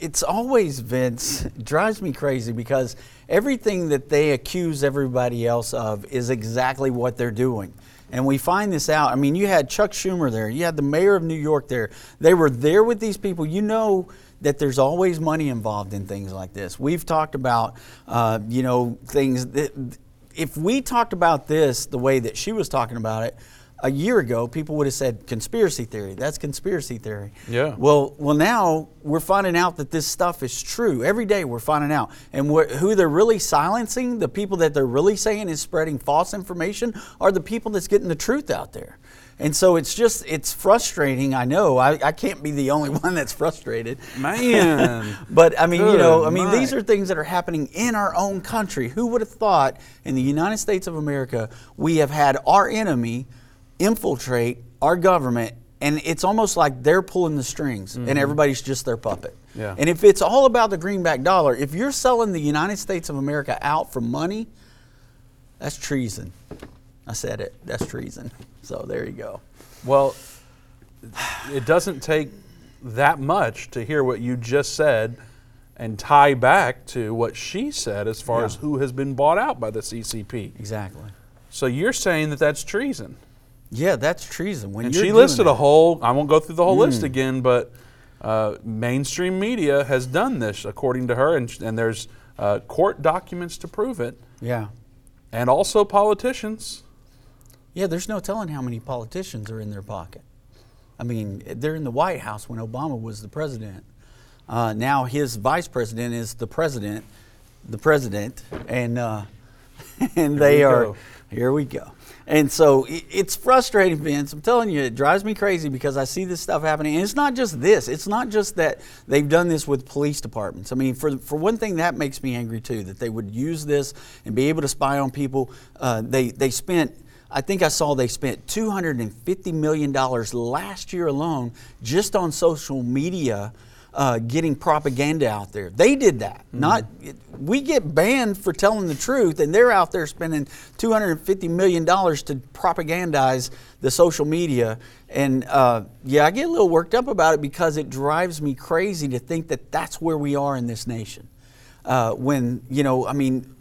it's always Vince drives me crazy because everything that they accuse everybody else of is exactly what they're doing. And we find this out. I mean, you had Chuck Schumer there, you had the mayor of New York there. They were there with these people. You know that there's always money involved in things like this. We've talked about, uh, you know, things that if we talked about this the way that she was talking about it a year ago, people would have said conspiracy theory. That's conspiracy theory. Yeah. Well, well, now we're finding out that this stuff is true. Every day we're finding out, and who they're really silencing, the people that they're really saying is spreading false information, are the people that's getting the truth out there. And so it's just it's frustrating. I know I, I can't be the only *laughs* one that's frustrated, Man. *laughs* but I mean, you know, I mean, these are things that are happening in our own country. Who would have thought in the United States of America we have had our enemy infiltrate our government, and it's almost like they're pulling the strings, Mhm. and everybody's just their puppet. Yeah. And if it's all about the greenback dollar, if you're selling the United States of America out for money, that's treason. I said it. That's treason. So there you go. Well, it doesn't take that much to hear what you just said and tie back to what she said as far Yeah. as who has been bought out by the CCP. Exactly. So you're saying that that's treason. Yeah, that's treason. When and she listed a whole, I won't go through the whole list Mm. again, but uh, mainstream media has done this according to her, and, and there's uh, court documents to prove it. Yeah. And also politicians. Yeah, there's no telling how many politicians are in their pocket. I mean, they're in the White House when Obama was the president. Uh, now his vice president is the president, the president, and uh, *laughs* and Here they are. go. Here we go. And so it's frustrating, Vince. I'm telling you, it drives me crazy because I see this stuff happening. And it's not just this. It's not just that they've done this with police departments. I mean, for, for one thing, that makes me angry too, that they would use this and be able to spy on people. Uh, they, they spent, I think I saw they spent $250 million last year alone just on social media uh, getting propaganda out there. They did that. Not we get banned for telling the truth, and they're out there spending 250 million dollars to propagandize the social media. And uh, yeah, I get a little worked up about it because it drives me crazy to think that that's where we are in this nation. Uh, when you know, I mean,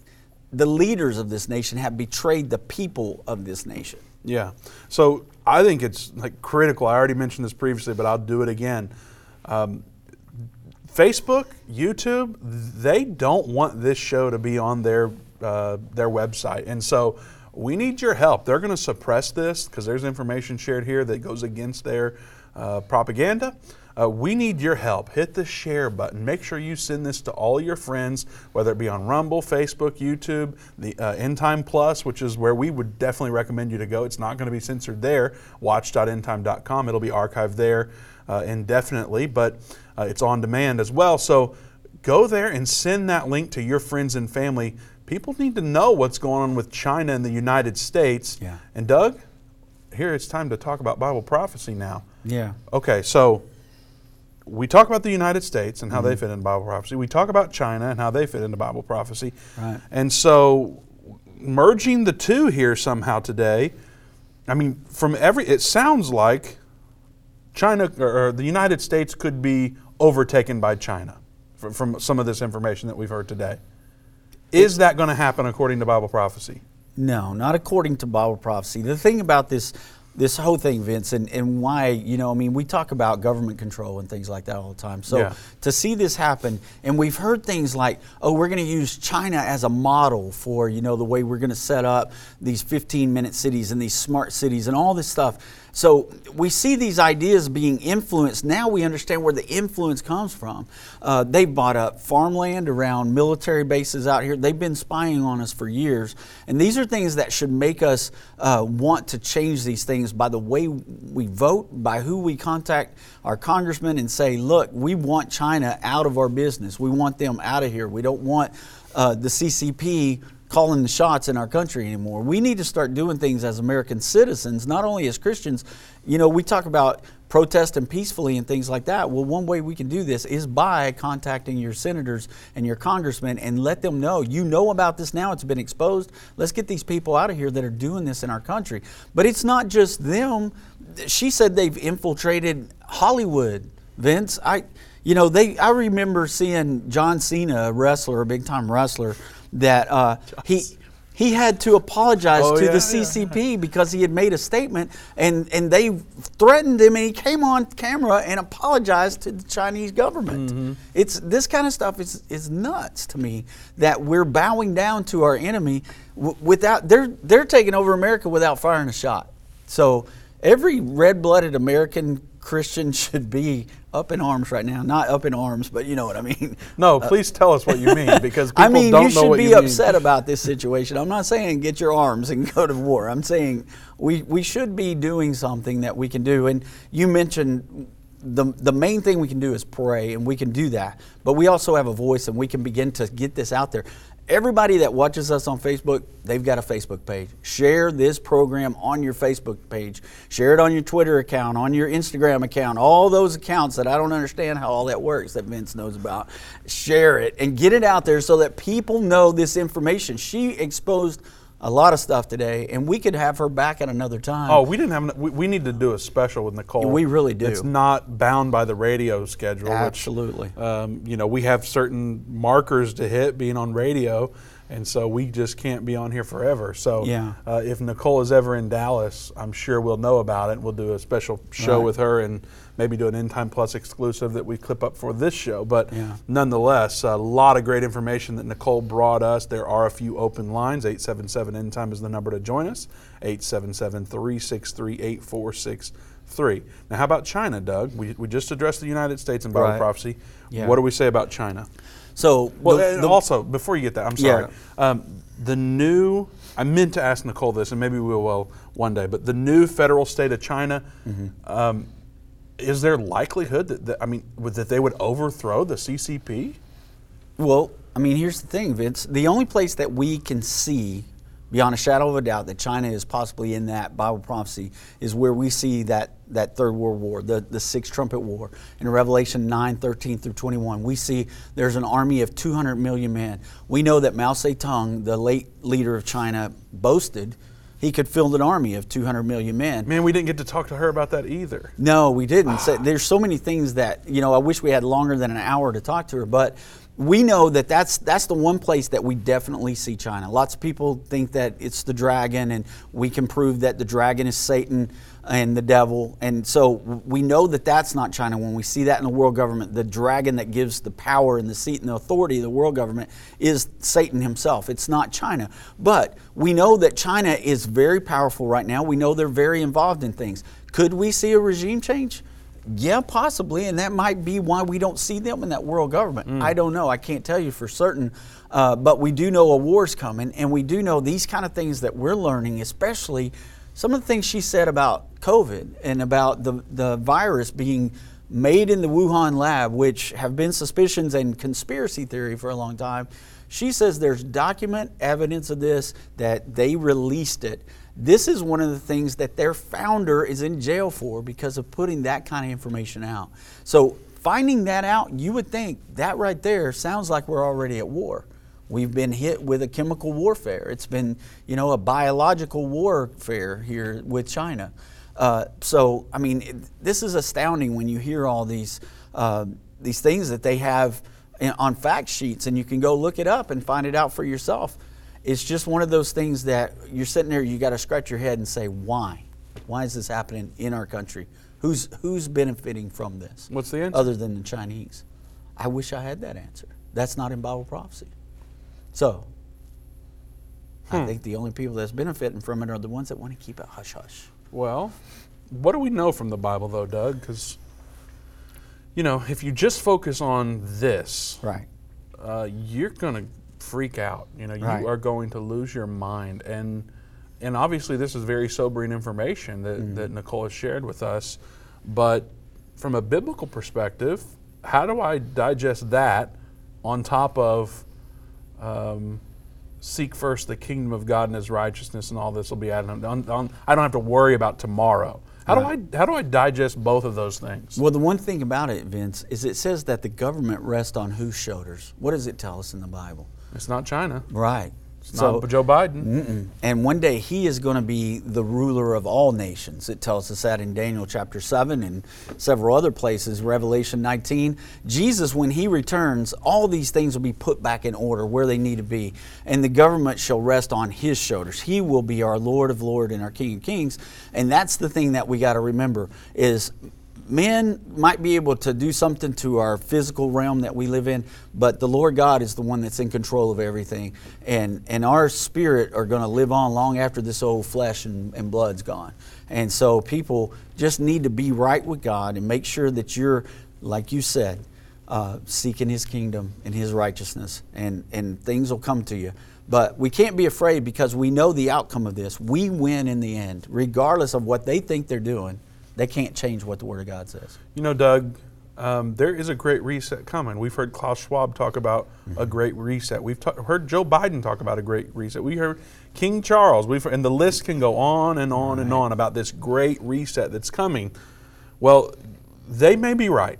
the leaders of this nation have betrayed the people of this nation. Yeah. So I think it's like critical. I already mentioned this previously, but I'll do it again. Um, Facebook, YouTube, they don't want this show to be on their uh, their website, and so we need your help. They're going to suppress this because there's information shared here that goes against their uh, propaganda. Uh, we need your help. Hit the share button. Make sure you send this to all your friends, whether it be on Rumble, Facebook, YouTube, the uh, End Time Plus, which is where we would definitely recommend you to go. It's not going to be censored there. Watch.endtime.com. It'll be archived there uh, indefinitely, but uh, it's on demand as well. So go there and send that link to your friends and family. People need to know what's going on with China and the United States. Yeah. And Doug, here it's time to talk about Bible prophecy now. Yeah. Okay, so we talk about the United States and how they Mhm. fit into Bible prophecy. We talk about China and how they fit into Bible prophecy. Right. And so merging the two here somehow today, I mean, from every, it sounds like China or, the United States could be overtaken by China from, from some of this information that we've heard today. Is that going to happen according to Bible prophecy? No, not according to Bible prophecy. The thing about this this whole thing, Vince, and, and why, you know, I mean, we talk about government control and things like that all the time. So Yeah. to see this happen, and we've heard things like, oh, we're going to use China as a model for, you know, the way we're going to set up these 15 minute cities and these smart cities and all this stuff. So we see these ideas being influenced. Now we understand where the influence comes from. Uh, they've bought up farmland around military bases out here. They've been spying on us for years. And these are things that should make us uh, want to change these things by the way we vote, by who we contact our congressmen and say, look, we want China out of our business. We want them out of here. We don't want uh, the CCP calling the shots in our country anymore. We need to start doing things as American citizens, not only as Christians. You know, we talk about protesting peacefully and things like that. Well, one way we can do this is by contacting your senators and your congressmen and let them know you know about this now. It's been exposed. Let's get these people out of here that are doing this in our country. But it's not just them. She said they've infiltrated Hollywood. Vince, I, you know, they. I remember seeing John Cena, a wrestler, a big time wrestler that uh, he he had to apologize Oh, to yeah, the CCP because he had made a statement and, and they threatened him and he came on camera and apologized to the Chinese government. Mm-hmm. It's this kind of stuff is is nuts to me that we're bowing down to our enemy w- without they're they're taking over America without firing a shot. So every red-blooded American Christian *laughs* should be up in arms right now. Not up in arms, but you know what I mean. No, uh, please tell us what you mean *laughs* because people I mean, don't you know should be you mean. upset about this situation. I'm not saying get your arms and *laughs* go to war. I'm saying we, we should be doing something that we can do. And you mentioned the, the main thing we can do is pray, and we can do that. But we also have a voice, and we can begin to get this out there. Everybody that watches us on Facebook, they've got a Facebook page. Share this program on your Facebook page. Share it on your Twitter account, on your Instagram account, all those accounts that I don't understand how all that works that Vince knows about. Share it and get it out there so that people know this information. She exposed a lot of stuff today, and we could have her back at another time. Oh, we didn't have. We, we need to do a special with Nicole. We really do. It's not bound by the radio schedule. which, Absolutely. um, you know, we have certain markers to hit being on radio, and so we just can't be on here forever. So, Yeah. uh, if Nicole is ever in Dallas, I'm sure we'll know about it. We'll do a special show Right. with her and maybe do an End Time Plus exclusive that we clip up for this show. But Yeah. nonetheless, a lot of great information that Nicole brought us. There are a few open lines. 877 End Time is the number to join us. 877 363 8463. Now, how about China, Doug? We, we just addressed the United States in Bible Right. prophecy. Yeah. What do we say about China? So, Well, the- the- also, before you get that, I'm sorry. Yeah. Um, the new, I meant to ask Nicole this, and maybe we will one day, but the new federal state of China, Mm-hmm. um, is there likelihood that, that, I mean, that they would overthrow the CCP? Well, I mean, here's the thing, Vince. The only place that we can see, beyond a shadow of a doubt, that China is possibly in that Bible prophecy is where we see that, that Third World War, the, the Sixth Trumpet War. In Revelation 9 13 through 21, we see there's an army of 200 million men. We know that Mao Zedong, the late leader of China, boasted he could field an army of 200 million men. Man, we didn't get to talk to her about that either. No, we didn't. So *sighs* there's so many things that you know. I wish we had longer than an hour to talk to her, but we know that that's that's the one place that we definitely see China. Lots of people think that it's the dragon, and we can prove that the dragon is Satan and the devil, and so we know that that's not China. When we see that in the world government, the dragon that gives the power and the seat and the authority of the world government is Satan himself. It's not China, but we know that China is very powerful right now. We know they're very involved in things. Could we see a regime change? Yeah, possibly, and that might be why we don't see them in that world government. I don't know. I can't tell you for certain, uh, but we do know a war's coming, and we do know these kind of things that we're learning, especially some of the things she said about COVID and about the, the virus being made in the Wuhan lab, which have been suspicions and conspiracy theory for a long time. She says there's document evidence of this, that they released it. This is one of the things that their founder is in jail for because of putting that kind of information out. So, finding that out, you would think that right there sounds like we're already at war. We've been hit with a chemical warfare. It's been, you know, a biological warfare here with China. Uh, so, I mean, it, this is astounding when you hear all these uh, these things that they have on fact sheets, and you can go look it up and find it out for yourself. It's just one of those things that you're sitting there, you got to scratch your head and say, why? Why is this happening in our country? Who's who's benefiting from this? What's the answer? Other than the Chinese. I wish I had that answer. That's not in Bible prophecy. So, I Hmm. think the only people that's benefiting from it are the ones that want to keep it hush hush. Well, what do we know from the Bible, though, Doug? Because, you know, if you just focus on this, right, uh, you're going to freak out. You know, you Right. are going to lose your mind. And and obviously, this is very sobering information that, Mm-hmm. that Nicole has shared with us. But from a biblical perspective, how do I digest that on top of um, seek first the kingdom of God and His righteousness, and all this will be added on. on- on- I don't have to worry about tomorrow. How do I how do I digest both of those things? Well, the one thing about it, Vince, is it says that the government rests on whose shoulders? What does it tell us in the Bible? It's not China. Right. It's not Joe Biden. Mm-mm. And one day he is going to be the ruler of all nations. It tells us that in Daniel chapter 7 and several other places, Revelation 19. Jesus, when he returns, all these things will be put back in order where they need to be. And the government shall rest on his shoulders. He will be our Lord of Lords and our King of Kings. And that's the thing that we got to remember is men might be able to do something to our physical realm that we live in, but the Lord God is the one that's in control of everything. And, and our spirit are going to live on long after this old flesh and, and blood's gone. And so people just need to be right with God and make sure that you're, like you said, uh, seeking His kingdom and His righteousness, and, and things will come to you. But we can't be afraid because we know the outcome of this. We win in the end, regardless of what they think they're doing. They can't change what the Word of God says. You know, Doug, um, there is a great reset coming. We've heard Klaus Schwab talk about a great reset. We've ta- heard Joe Biden talk about a great reset. We heard King Charles. We've and the list can go on and on and on about this great reset that's coming. Well, they may be right.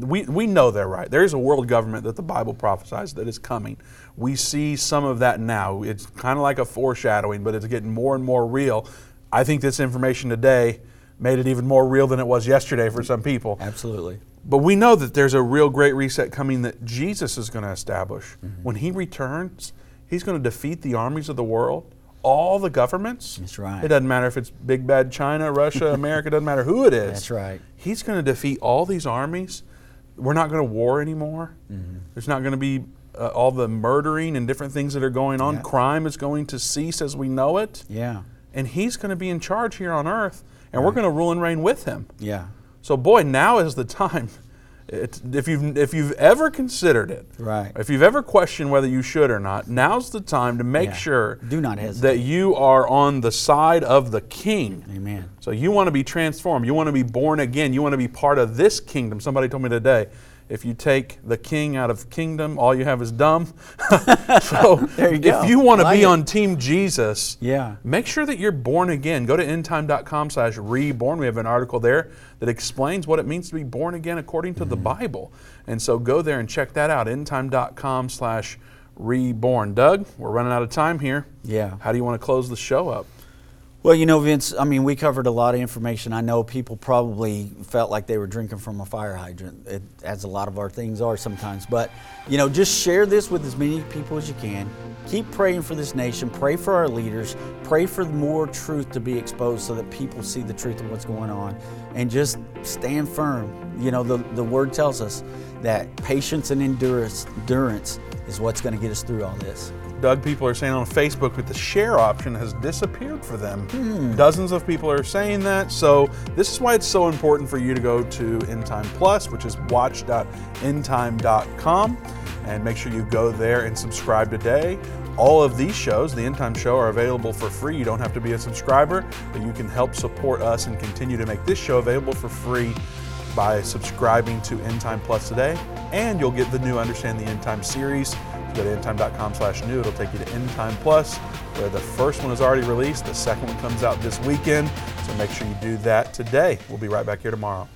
We, we know they're right. There is a world government that the Bible prophesies that is coming. We see some of that now. It's kind of like a foreshadowing, but it's getting more and more real. I think this information today made it even more real than it was yesterday for some people. Absolutely. But we know that there's a real great reset coming that Jesus is going to establish. When he returns, he's going to defeat the armies of the world, all the governments. That's right. It doesn't matter if it's big bad China, Russia, *laughs* America, doesn't matter who it is. That's right. He's going to defeat all these armies. We're not going to war anymore. Mm-hmm. There's not going to be uh, all the murdering and different things that are going on. Yeah. Crime is going to cease as we know it. Yeah. And he's going to be in charge here on earth, and we're going to rule and reign with him. Yeah. So, boy, now is the time. It's, if you've if you've ever considered it, Right. If you've ever questioned whether you should or not, now's the time to make Yeah. sure Do not hesitate. that you are on the side of the King. Amen. So you want to be transformed. You want to be born again. You want to be part of this kingdom. Somebody told me today, if you take the king out of kingdom, all you have is dumb. *laughs* *laughs* so you if you want to like be it. on Team Jesus, Yeah. make sure that you're born again. Go to endtime.com slash reborn. We have an article there that explains what it means to be born again according to the Mm-hmm. Bible. And so go there and check that out, endtime.com slash reborn. Doug, we're running out of time here. Yeah. How do you want to close the show up? Well, you know, Vince, I mean, we covered a lot of information. I know people probably felt like they were drinking from a fire hydrant, it, as a lot of our things are sometimes. But, you know, just share this with as many people as you can. Keep praying for this nation. Pray for our leaders. Pray for more truth to be exposed so that people see the truth of what's going on. And just stand firm. You know, the, the word tells us that patience and endurance, endurance is what's going to get us through all this. Doug, people are saying on Facebook that the share option has disappeared for them. Hmm. Dozens of people are saying that. So, this is why it's so important for you to go to End Time Plus, which is watch.endtime.com, and make sure you go there and subscribe today. All of these shows, the End Time Show, are available for free. You don't have to be a subscriber, but you can help support us and continue to make this show available for free by subscribing to End Time Plus today. And you'll get the new Understand the End Time series. Go to endtime.com slash new. It'll take you to End Time Plus, where the first one is already released. The second one comes out this weekend. So make sure you do that today. We'll be right back here tomorrow.